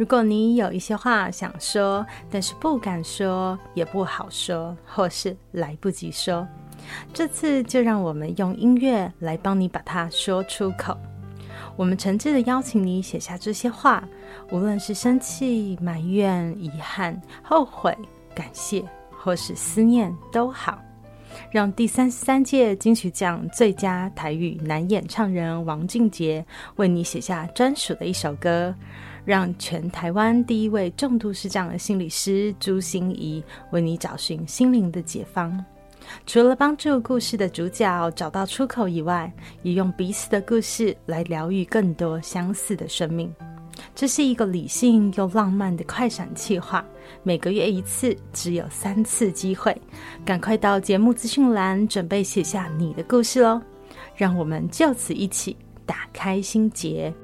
如果你有一些话想说，但是不敢说，也不好说，或是来不及说，这次就让我们用音乐来帮你把它说出口。我们诚挚的邀请你写下这些话，无论是生气、埋怨、遗憾、后悔、感谢，或是思念都好。让第三十三届金曲奖最佳台语男演唱人王俊杰为你写下专属的一首歌。让全台湾第一位重度失障的心理师朱心怡为你找寻心灵的解放。除了帮助故事的主角找到出口以外，也用彼此的故事来疗愈更多相似的生命。这是一个理性又浪漫的快闪计划，每个月一次，只有三次机会。赶快到节目资讯栏准备写下你的故事喽！让我们就此一起打开心结。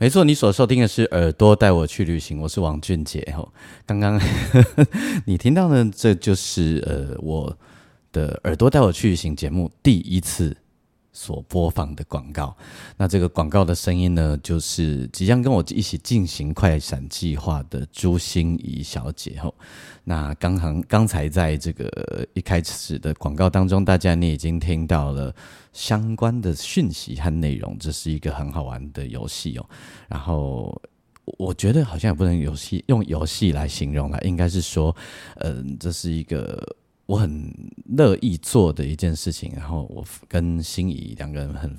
没错，你所收听的是《耳朵带我去旅行》，我是王俊杰。吼，刚刚 你听到的，这就是呃我的《耳朵带我去旅行》节目第一次所播放的广告。那这个广告的声音呢，就是即将跟我一起进行快闪计划的朱心怡小姐。哦，那刚刚刚才在这个一开始的广告当中，大家你已经听到了。相关的讯息和内容，这是一个很好玩的游戏哦。然后我觉得好像也不能游戏用游戏来形容了，应该是说，嗯，这是一个我很乐意做的一件事情。然后我跟心仪两个人很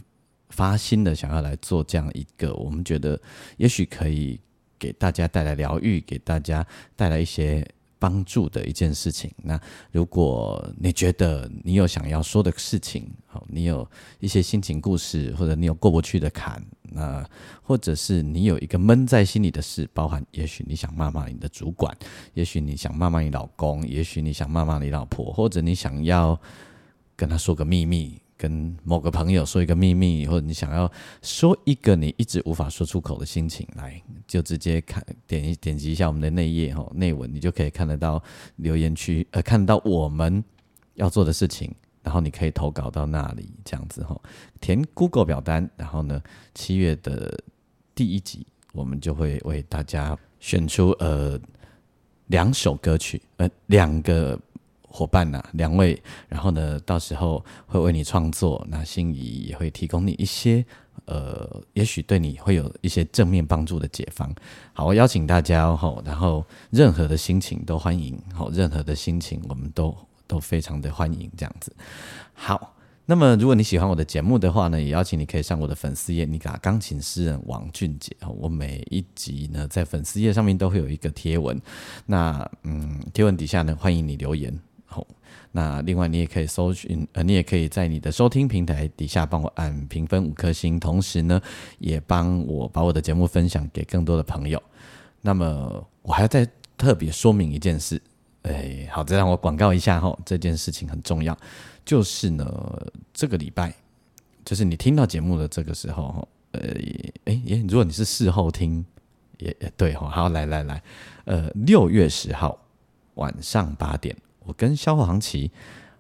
发心的想要来做这样一个，我们觉得也许可以给大家带来疗愈，给大家带来一些。帮助的一件事情。那如果你觉得你有想要说的事情，你有一些心情故事，或者你有过不去的坎，那或者是你有一个闷在心里的事，包含也许你想骂骂你的主管，也许你想骂骂你老公，也许你想骂骂你老婆，或者你想要跟他说个秘密。跟某个朋友说一个秘密，或者你想要说一个你一直无法说出口的心情，来就直接看点一点击一下我们的内页哈内文，你就可以看得到留言区，呃，看到我们要做的事情，然后你可以投稿到那里，这样子哈，填 Google 表单，然后呢，七月的第一集我们就会为大家选出呃两首歌曲，呃两个。伙伴呐，两位，然后呢，到时候会为你创作，那心仪也会提供你一些，呃，也许对你会有一些正面帮助的解方。好，我邀请大家哦，然后任何的心情都欢迎，好，任何的心情我们都都非常的欢迎，这样子。好，那么如果你喜欢我的节目的话呢，也邀请你可以上我的粉丝页，你打钢琴诗人王俊杰，我每一集呢在粉丝页上面都会有一个贴文，那嗯，贴文底下呢欢迎你留言。好，那另外你也可以搜寻，呃，你也可以在你的收听平台底下帮我按评分五颗星，同时呢，也帮我把我的节目分享给更多的朋友。那么我还要再特别说明一件事，哎，好，再让我广告一下哈，这件事情很重要，就是呢，这个礼拜，就是你听到节目的这个时候，呃，哎，也如果你是事后听，也也对哈，好，来来来，呃，六月十号晚上八点。我跟萧煌奇，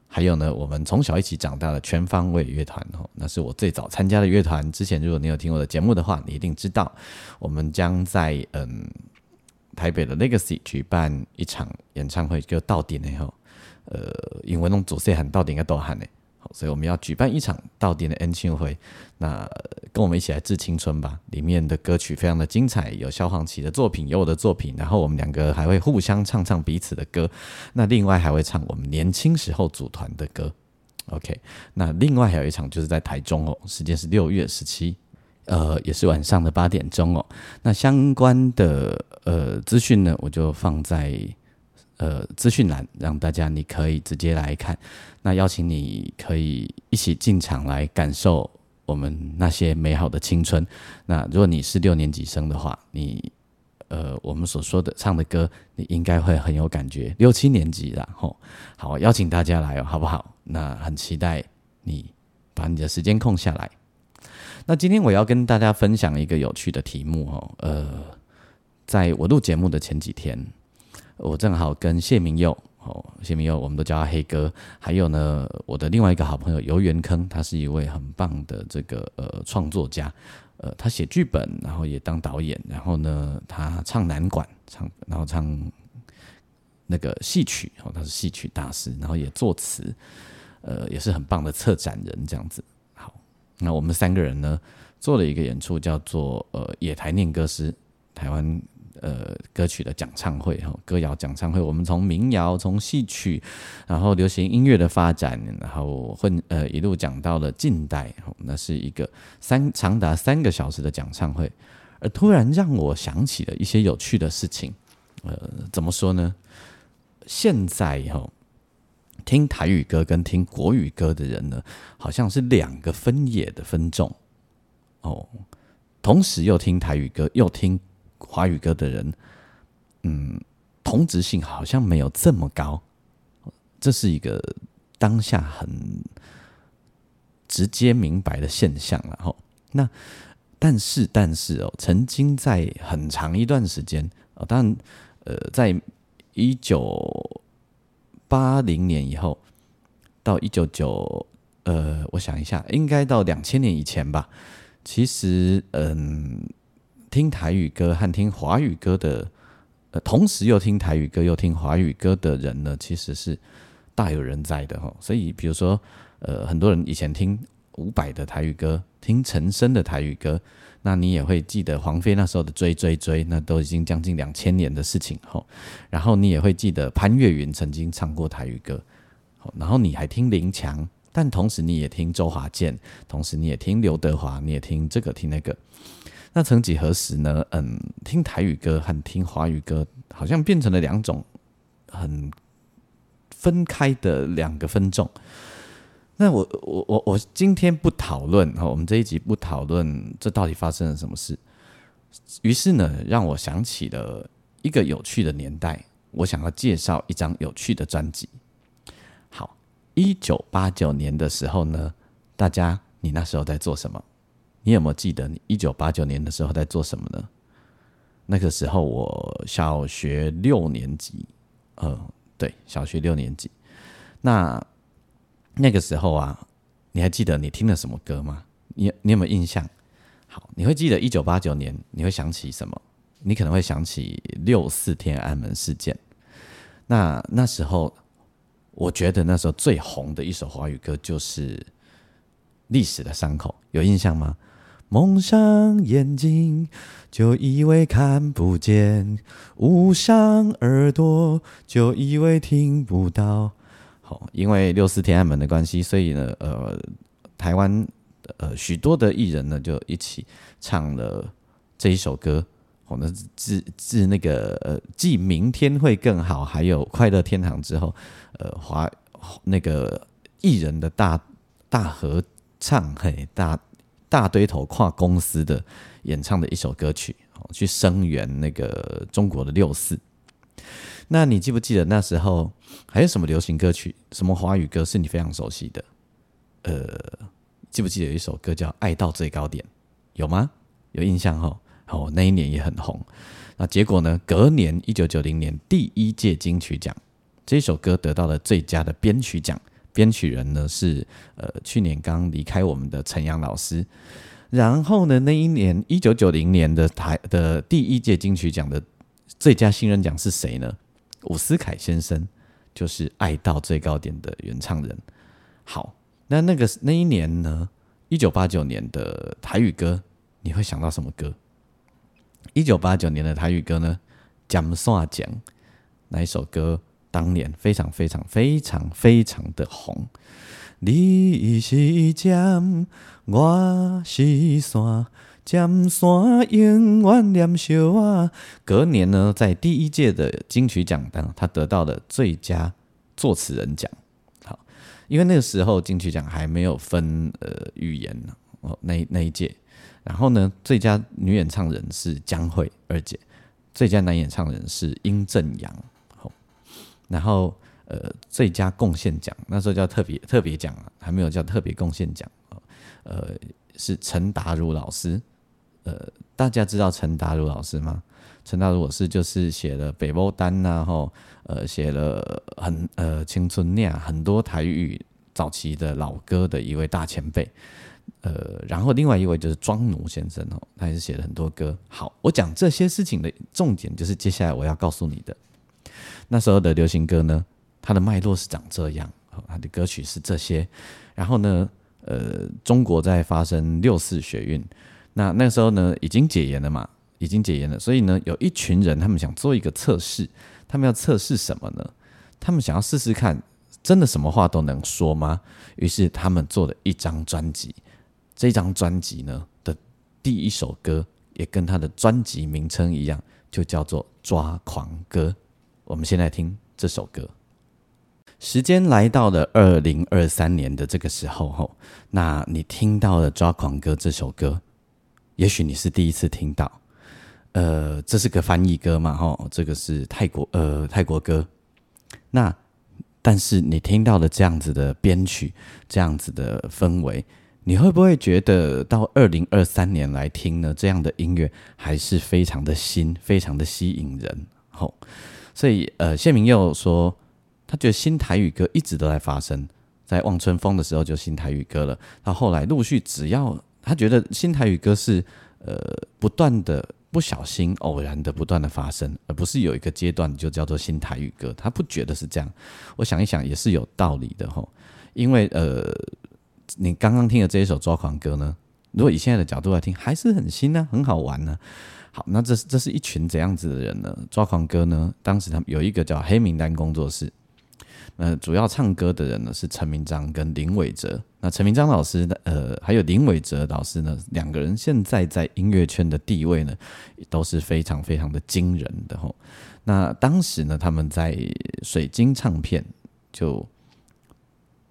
还有呢，我们从小一起长大的全方位乐团哦，那是我最早参加的乐团。之前如果你有听我的节目的话，你一定知道，我们将在嗯台北的 Legacy 举办一场演唱会，就到点的吼，呃，因为弄组色喊到点应该都喊呢。所以我们要举办一场到点的恩庆会，那跟我们一起来致青春吧。里面的歌曲非常的精彩，有萧煌奇的作品，有我的作品，然后我们两个还会互相唱唱彼此的歌。那另外还会唱我们年轻时候组团的歌。OK，那另外还有一场就是在台中哦，时间是六月十七，呃，也是晚上的八点钟哦。那相关的呃资讯呢，我就放在呃资讯栏，让大家你可以直接来看。那邀请你可以一起进场来感受我们那些美好的青春。那如果你是六年级生的话，你呃我们所说的唱的歌，你应该会很有感觉。六七年级然后好邀请大家来哦，好不好？那很期待你把你的时间空下来。那今天我要跟大家分享一个有趣的题目哦，呃，在我录节目的前几天，我正好跟谢明佑哦，谢明佑我们都叫他黑哥，还有呢我的另外一个好朋友游元坑，他是一位很棒的这个呃创作家，呃，他写剧本，然后也当导演，然后呢他唱南管，唱然后唱那个戏曲哦，他是戏曲大师，然后也作词，呃，也是很棒的策展人这样子。那我们三个人呢，做了一个演出，叫做“呃野台念歌诗”台湾呃歌曲的讲唱会哈，歌谣讲唱会。我们从民谣、从戏曲，然后流行音乐的发展，然后混呃一路讲到了近代。那是一个三长达三个小时的讲唱会，而突然让我想起了一些有趣的事情。呃，怎么说呢？现在哈。听台语歌跟听国语歌的人呢，好像是两个分野的分众哦。同时又听台语歌又听华语歌的人，嗯，同质性好像没有这么高。这是一个当下很直接明白的现象了哈。那但是但是哦，曾经在很长一段时间哦，当然呃，在一九。八零年以后到一九九，呃，我想一下，应该到两千年以前吧。其实，嗯，听台语歌和听华语歌的，呃，同时又听台语歌又听华语歌的人呢，其实是大有人在的哈。所以，比如说，呃，很多人以前听伍佰的台语歌，听陈升的台语歌。那你也会记得黄飞那时候的追追追，那都已经将近两千年的事情吼。然后你也会记得潘越云曾经唱过台语歌，然后你还听林强，但同时你也听周华健，同时你也听刘德华，你也听这个听那个。那曾几何时呢？嗯，听台语歌和听华语歌好像变成了两种很分开的两个分众。那我我我我今天不讨论哈，我们这一集不讨论这到底发生了什么事。于是呢，让我想起了一个有趣的年代，我想要介绍一张有趣的专辑。好，一九八九年的时候呢，大家你那时候在做什么？你有没有记得你一九八九年的时候在做什么呢？那个时候我小学六年级，呃，对，小学六年级。那那个时候啊，你还记得你听了什么歌吗？你你有没有印象？好，你会记得一九八九年，你会想起什么？你可能会想起六四天安门事件。那那时候，我觉得那时候最红的一首华语歌就是《历史的伤口》，有印象吗？蒙上眼睛就以为看不见，捂上耳朵就以为听不到。因为六四天安门的关系，所以呢，呃，台湾呃许多的艺人呢就一起唱了这一首歌。哦，那自自那个呃，继明天会更好，还有快乐天堂之后，呃，华那个艺人的大大合唱，嘿，大大堆头跨公司的演唱的一首歌曲，哦，去声援那个中国的六四。那你记不记得那时候还有什么流行歌曲、什么华语歌是你非常熟悉的？呃，记不记得有一首歌叫《爱到最高点》？有吗？有印象哈？哦，那一年也很红。那结果呢？隔年一九九零年第一届金曲奖，这首歌得到了最佳的编曲奖。编曲人呢是呃去年刚离开我们的陈阳老师。然后呢，那一年一九九零年的台的第一届金曲奖的最佳新人奖是谁呢？伍思凯先生就是《爱到最高点》的原唱人。好，那那个那一年呢？一九八九年的台语歌，你会想到什么歌？一九八九年的台语歌呢？讲算讲哪一首歌？当年非常非常非常非常的红。你是江，我是山，尖山永远念小啊。隔年呢，在第一届的金曲奖当，他得到了最佳作词人奖。好，因为那个时候金曲奖还没有分呃语言呢，哦，那那一届。然后呢，最佳女演唱人是江蕙二姐，最佳男演唱人是殷正阳。好，然后呃，最佳贡献奖那时候叫特别特别奖啊，还没有叫特别贡献奖呃，是陈达如老师。呃，大家知道陈达如老师吗？陈达如老师就是写了《北波丹》呐，吼呃，写了很呃《青春恋》很多台语早期的老歌的一位大前辈。呃，然后另外一位就是庄奴先生哦，他也是写了很多歌。好，我讲这些事情的重点就是接下来我要告诉你的。那时候的流行歌呢，它的脉络是长这样，它的歌曲是这些。然后呢，呃，中国在发生六四学运，那那时候呢已经解严了嘛，已经解严了，所以呢有一群人他们想做一个测试，他们要测试什么呢？他们想要试试看，真的什么话都能说吗？于是他们做了一张专辑。这张专辑呢的第一首歌也跟他的专辑名称一样，就叫做《抓狂歌》。我们先来听这首歌。时间来到了二零二三年的这个时候，吼，那你听到了《抓狂歌》这首歌，也许你是第一次听到。呃，这是个翻译歌嘛，吼，这个是泰国呃泰国歌。那但是你听到了这样子的编曲，这样子的氛围。你会不会觉得到二零二三年来听呢？这样的音乐还是非常的新，非常的吸引人。吼，所以呃，谢明佑说，他觉得新台语歌一直都在发生，在望春风的时候就新台语歌了。到后来陆续，只要他觉得新台语歌是呃不断的、不小心、偶然的不断的发生，而不是有一个阶段就叫做新台语歌。他不觉得是这样。我想一想也是有道理的吼，因为呃。你刚刚听的这一首抓狂歌呢？如果以现在的角度来听，还是很新呢，很好玩呢。好，那这是这是一群怎样子的人呢？抓狂歌呢？当时他们有一个叫黑名单工作室，那主要唱歌的人呢是陈明章跟林伟哲。那陈明章老师呢呃，还有林伟哲老师呢，两个人现在在音乐圈的地位呢，都是非常非常的惊人的吼。那当时呢，他们在水晶唱片就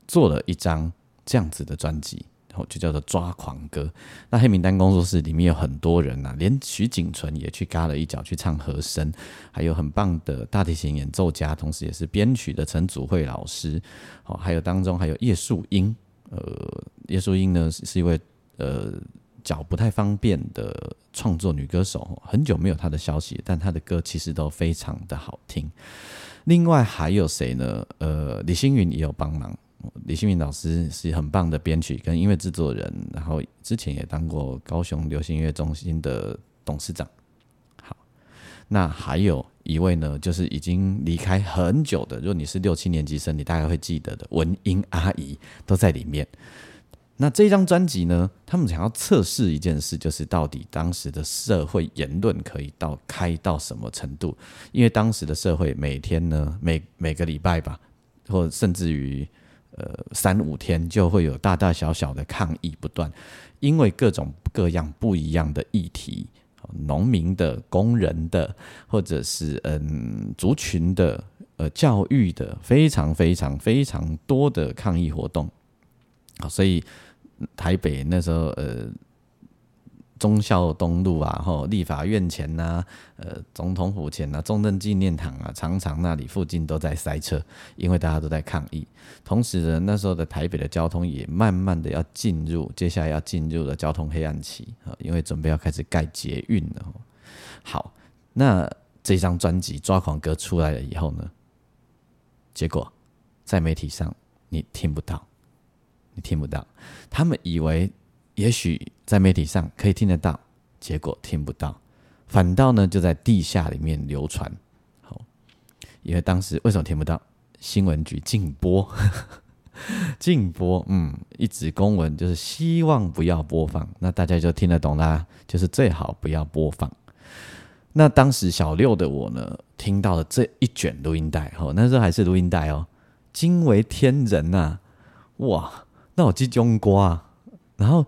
做了一张。这样子的专辑，就叫做《抓狂歌》。那黑名单工作室里面有很多人呐，连徐锦纯也去嘎了一脚去唱和声，还有很棒的大提琴演奏家，同时也是编曲的陈祖慧老师。哦，还有当中还有叶树英，呃，叶树英呢是一位呃脚不太方便的创作女歌手，很久没有她的消息，但她的歌其实都非常的好听。另外还有谁呢？呃，李星云也有帮忙。李新民老师是很棒的编曲跟音乐制作人，然后之前也当过高雄流行音乐中心的董事长。好，那还有一位呢，就是已经离开很久的，如果你是六七年级生，你大概会记得的文英阿姨都在里面。那这张专辑呢，他们想要测试一件事，就是到底当时的社会言论可以到开到什么程度？因为当时的社会每天呢，每每个礼拜吧，或甚至于。呃，三五天就会有大大小小的抗议不断，因为各种各样不一样的议题，农民的、工人的，或者是嗯族群的、呃教育的，非常非常非常多的抗议活动。所以台北那时候呃。忠孝东路啊，吼，立法院前呐，呃，总统府前呐，中正纪念堂啊，常常那里附近都在塞车，因为大家都在抗议。同时呢，那时候的台北的交通也慢慢的要进入，接下来要进入了交通黑暗期啊，因为准备要开始盖捷运了。好，那这张专辑《抓狂歌》出来了以后呢，结果在媒体上你听不到，你听不到，他们以为。也许在媒体上可以听得到，结果听不到，反倒呢就在地下里面流传。好，因为当时为什么听不到？新闻局禁播，禁播，嗯，一纸公文就是希望不要播放。那大家就听得懂啦，就是最好不要播放。那当时小六的我呢，听到了这一卷录音带，哦，那时候还是录音带哦，惊为天人呐！哇，那我记中瓜，然后。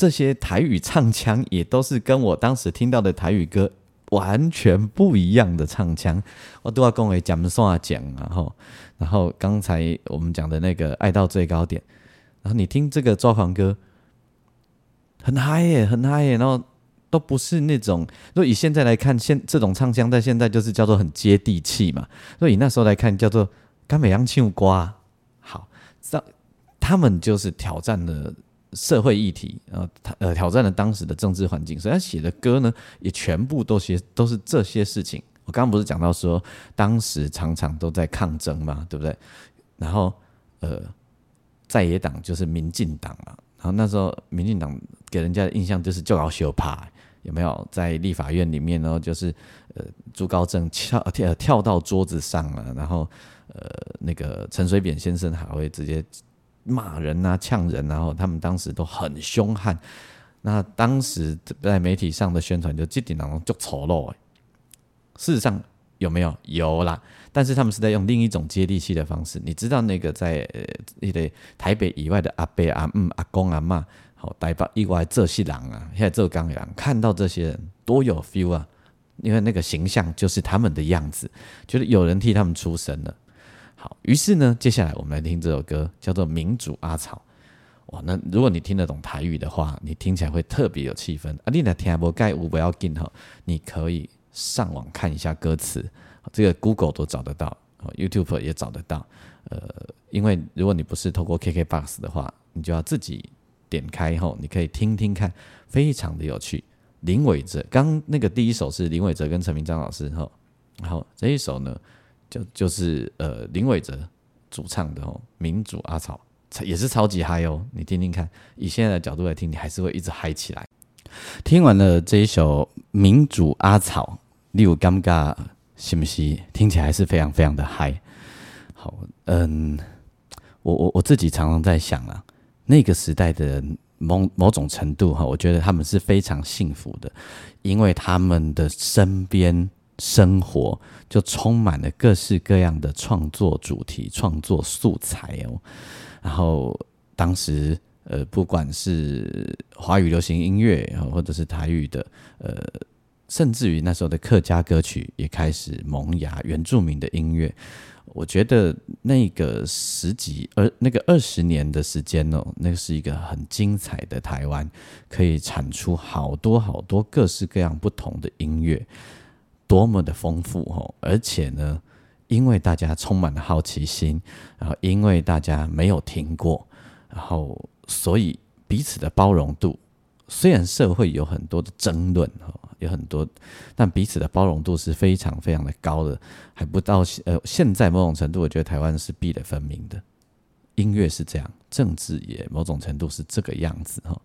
这些台语唱腔也都是跟我当时听到的台语歌完全不一样的唱腔。我都要跟我讲算讲，然后，然后刚才我们讲的那个爱到最高点，然后你听这个抓狂歌，很嗨耶，很嗨耶，然后都不是那种，若以现在来看，现这种唱腔在现在就是叫做很接地气嘛。所以那时候来看，叫做甘美洋庆瓜。好，这他们就是挑战了。社会议题，呃，呃，挑战了当时的政治环境，所以他写的歌呢，也全部都写都是这些事情。我刚刚不是讲到说，当时常常都在抗争嘛，对不对？然后，呃，在野党就是民进党嘛，然后那时候民进党给人家的印象就是就要修怕，有没有？在立法院里面呢，就是呃，朱高正跳跳跳到桌子上了，然后呃，那个陈水扁先生还会直接。骂人啊，呛人，然后他们当时都很凶悍。那当时在媒体上的宣传就这点当中就丑陋。事实上有没有？有啦，但是他们是在用另一种接地气的方式。你知道那个在一个台北以外的阿伯阿姆阿公阿妈，好台北以外这些人啊，现在这刚人看到这些人多有 feel 啊，因为那个形象就是他们的样子，觉得有人替他们出声了。好，于是呢，接下来我们来听这首歌，叫做《民主阿草》。哇，那如果你听得懂台语的话，你听起来会特别有气氛。啊，你那听不盖无不要紧哈，你可以上网看一下歌词，这个 Google 都找得到，YouTube 也找得到。呃，因为如果你不是透过 KKBox 的话，你就要自己点开后，你可以听听看，非常的有趣。林伟哲，刚那个第一首是林伟哲跟陈明章老师哈，然后这一首呢？就就是呃林伟哲主唱的哦，民主阿草也是超级嗨哦，你听听看，以现在的角度来听，你还是会一直嗨起来。听完了这一首民主阿草，你有尴尬是不是？听起来是非常非常的嗨。好，嗯，我我我自己常常在想啊，那个时代的人某某种程度哈，我觉得他们是非常幸福的，因为他们的身边。生活就充满了各式各样的创作主题、创作素材哦。然后当时，呃，不管是华语流行音乐，或者是台语的，呃，甚至于那时候的客家歌曲也开始萌芽。原住民的音乐，我觉得那个十几二那个二十年的时间哦，那是一个很精彩的台湾，可以产出好多好多各式各样不同的音乐。多么的丰富哦！而且呢，因为大家充满了好奇心，然后因为大家没有听过，然后所以彼此的包容度，虽然社会有很多的争论哈，有很多，但彼此的包容度是非常非常的高的，还不到呃，现在某种程度，我觉得台湾是壁垒分明的，音乐是这样，政治也某种程度是这个样子哈，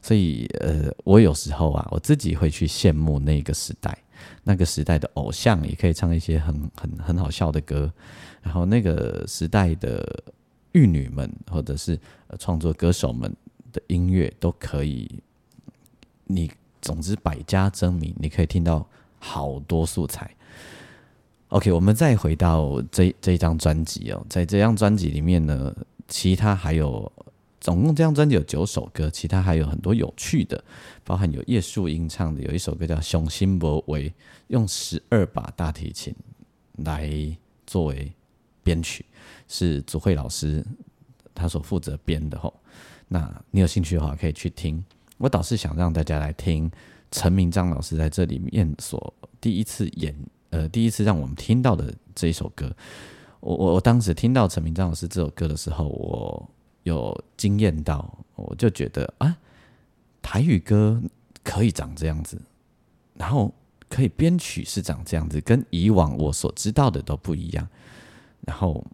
所以呃，我有时候啊，我自己会去羡慕那个时代。那个时代的偶像也可以唱一些很很很好笑的歌，然后那个时代的玉女们或者是创作歌手们的音乐都可以，你总之百家争鸣，你可以听到好多素材。OK，我们再回到这这张专辑哦，在这张专辑里面呢，其他还有。总共这张专辑有九首歌，其他还有很多有趣的，包含有叶树英唱的，有一首歌叫《雄心勃为》，用十二把大提琴来作为编曲，是祖慧老师他所负责编的吼。那你有兴趣的话，可以去听。我倒是想让大家来听陈明章老师在这里面所第一次演，呃，第一次让我们听到的这一首歌。我我我当时听到陈明章老师这首歌的时候，我。有惊艳到，我就觉得啊，台语歌可以长这样子，然后可以编曲是长这样子，跟以往我所知道的都不一样。然后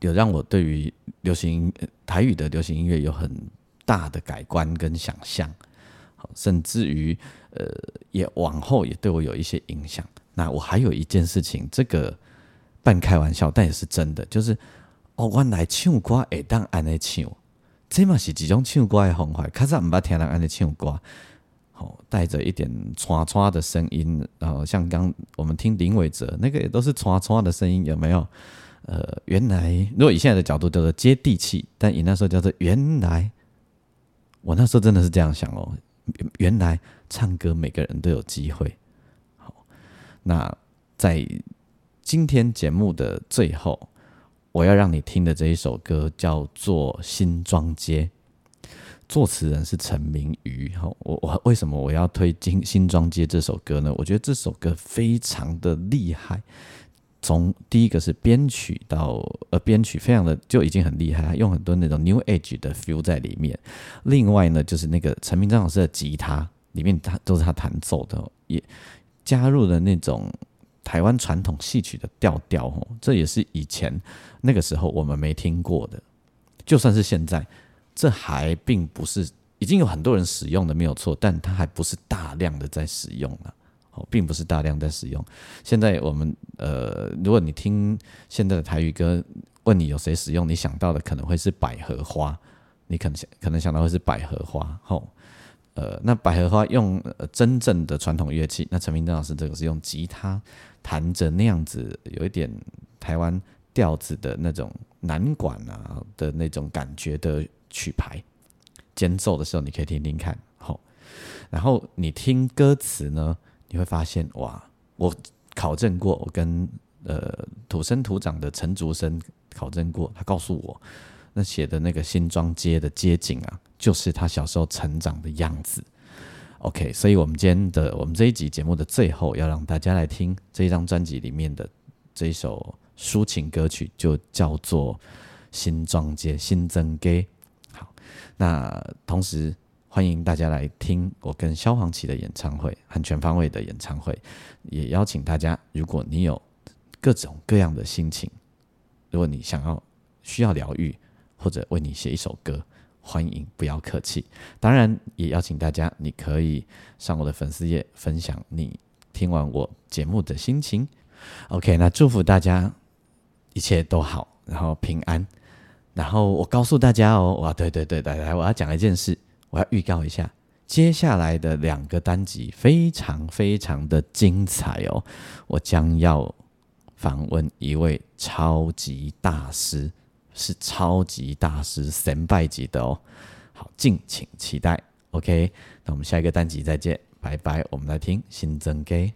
有让我对于流行台语的流行音乐有很大的改观跟想象，甚至于呃，也往后也对我有一些影响。那我还有一件事情，这个半开玩笑，但也是真的，就是。哦，原来唱歌会当安尼唱，这嘛是一种唱歌的方法。较早毋捌听人安尼唱歌，吼，带着一点唰唰的声音，然后像刚我们听林伟哲那个也都是唰唰的声音，有没有？呃，原来如果以现在的角度叫做接地气，但以那时候叫做原来我那时候真的是这样想哦，原来唱歌每个人都有机会。好，那在今天节目的最后，我要让你听的这一首歌叫做《新庄街》，作词人是陈明瑜。好，我我为什么我要推《新新庄街》这首歌呢？我觉得这首歌非常的厉害。从第一个是编曲到呃编曲非常的就已经很厉害，用很多那种 New Age 的 feel 在里面。另外呢，就是那个陈明章老师的吉他里面，他都是他弹奏的，也加入了那种台湾传统戏曲的调调哦。这也是以前那个时候我们没听过的。就算是现在，这还并不是已经有很多人使用的没有错，但它还不是大量的在使用了。哦，并不是大量在使用。现在我们呃，如果你听现在的台语歌，问你有谁使用，你想到的可能会是百合花，你可能想可能想到会是百合花。吼，呃，那百合花用呃真正的传统乐器，那陈明正老师这个是用吉他弹着那样子，有一点台湾调子的那种南管啊的那种感觉的曲牌，间奏的时候你可以听听看。好，然后你听歌词呢？你会发现，哇！我考证过，我跟呃土生土长的陈竹生考证过，他告诉我，那写的那个新庄街的街景啊，就是他小时候成长的样子。OK，所以我们今天的我们这一集节目的最后，要让大家来听这一张专辑里面的这一首抒情歌曲，就叫做《新庄街新增街》。好，那同时。欢迎大家来听我跟萧煌奇的演唱会，很全方位的演唱会。也邀请大家，如果你有各种各样的心情，如果你想要需要疗愈，或者为你写一首歌，欢迎不要客气。当然，也邀请大家，你可以上我的粉丝页分享你听完我节目的心情。OK，那祝福大家一切都好，然后平安。然后我告诉大家哦，哇，对对对，来来，我要讲一件事。我要预告一下，接下来的两个单集非常非常的精彩哦！我将要访问一位超级大师，是超级大师神拜级的哦。好，敬请期待。OK，那我们下一个单集再见，拜拜。我们来听新增给。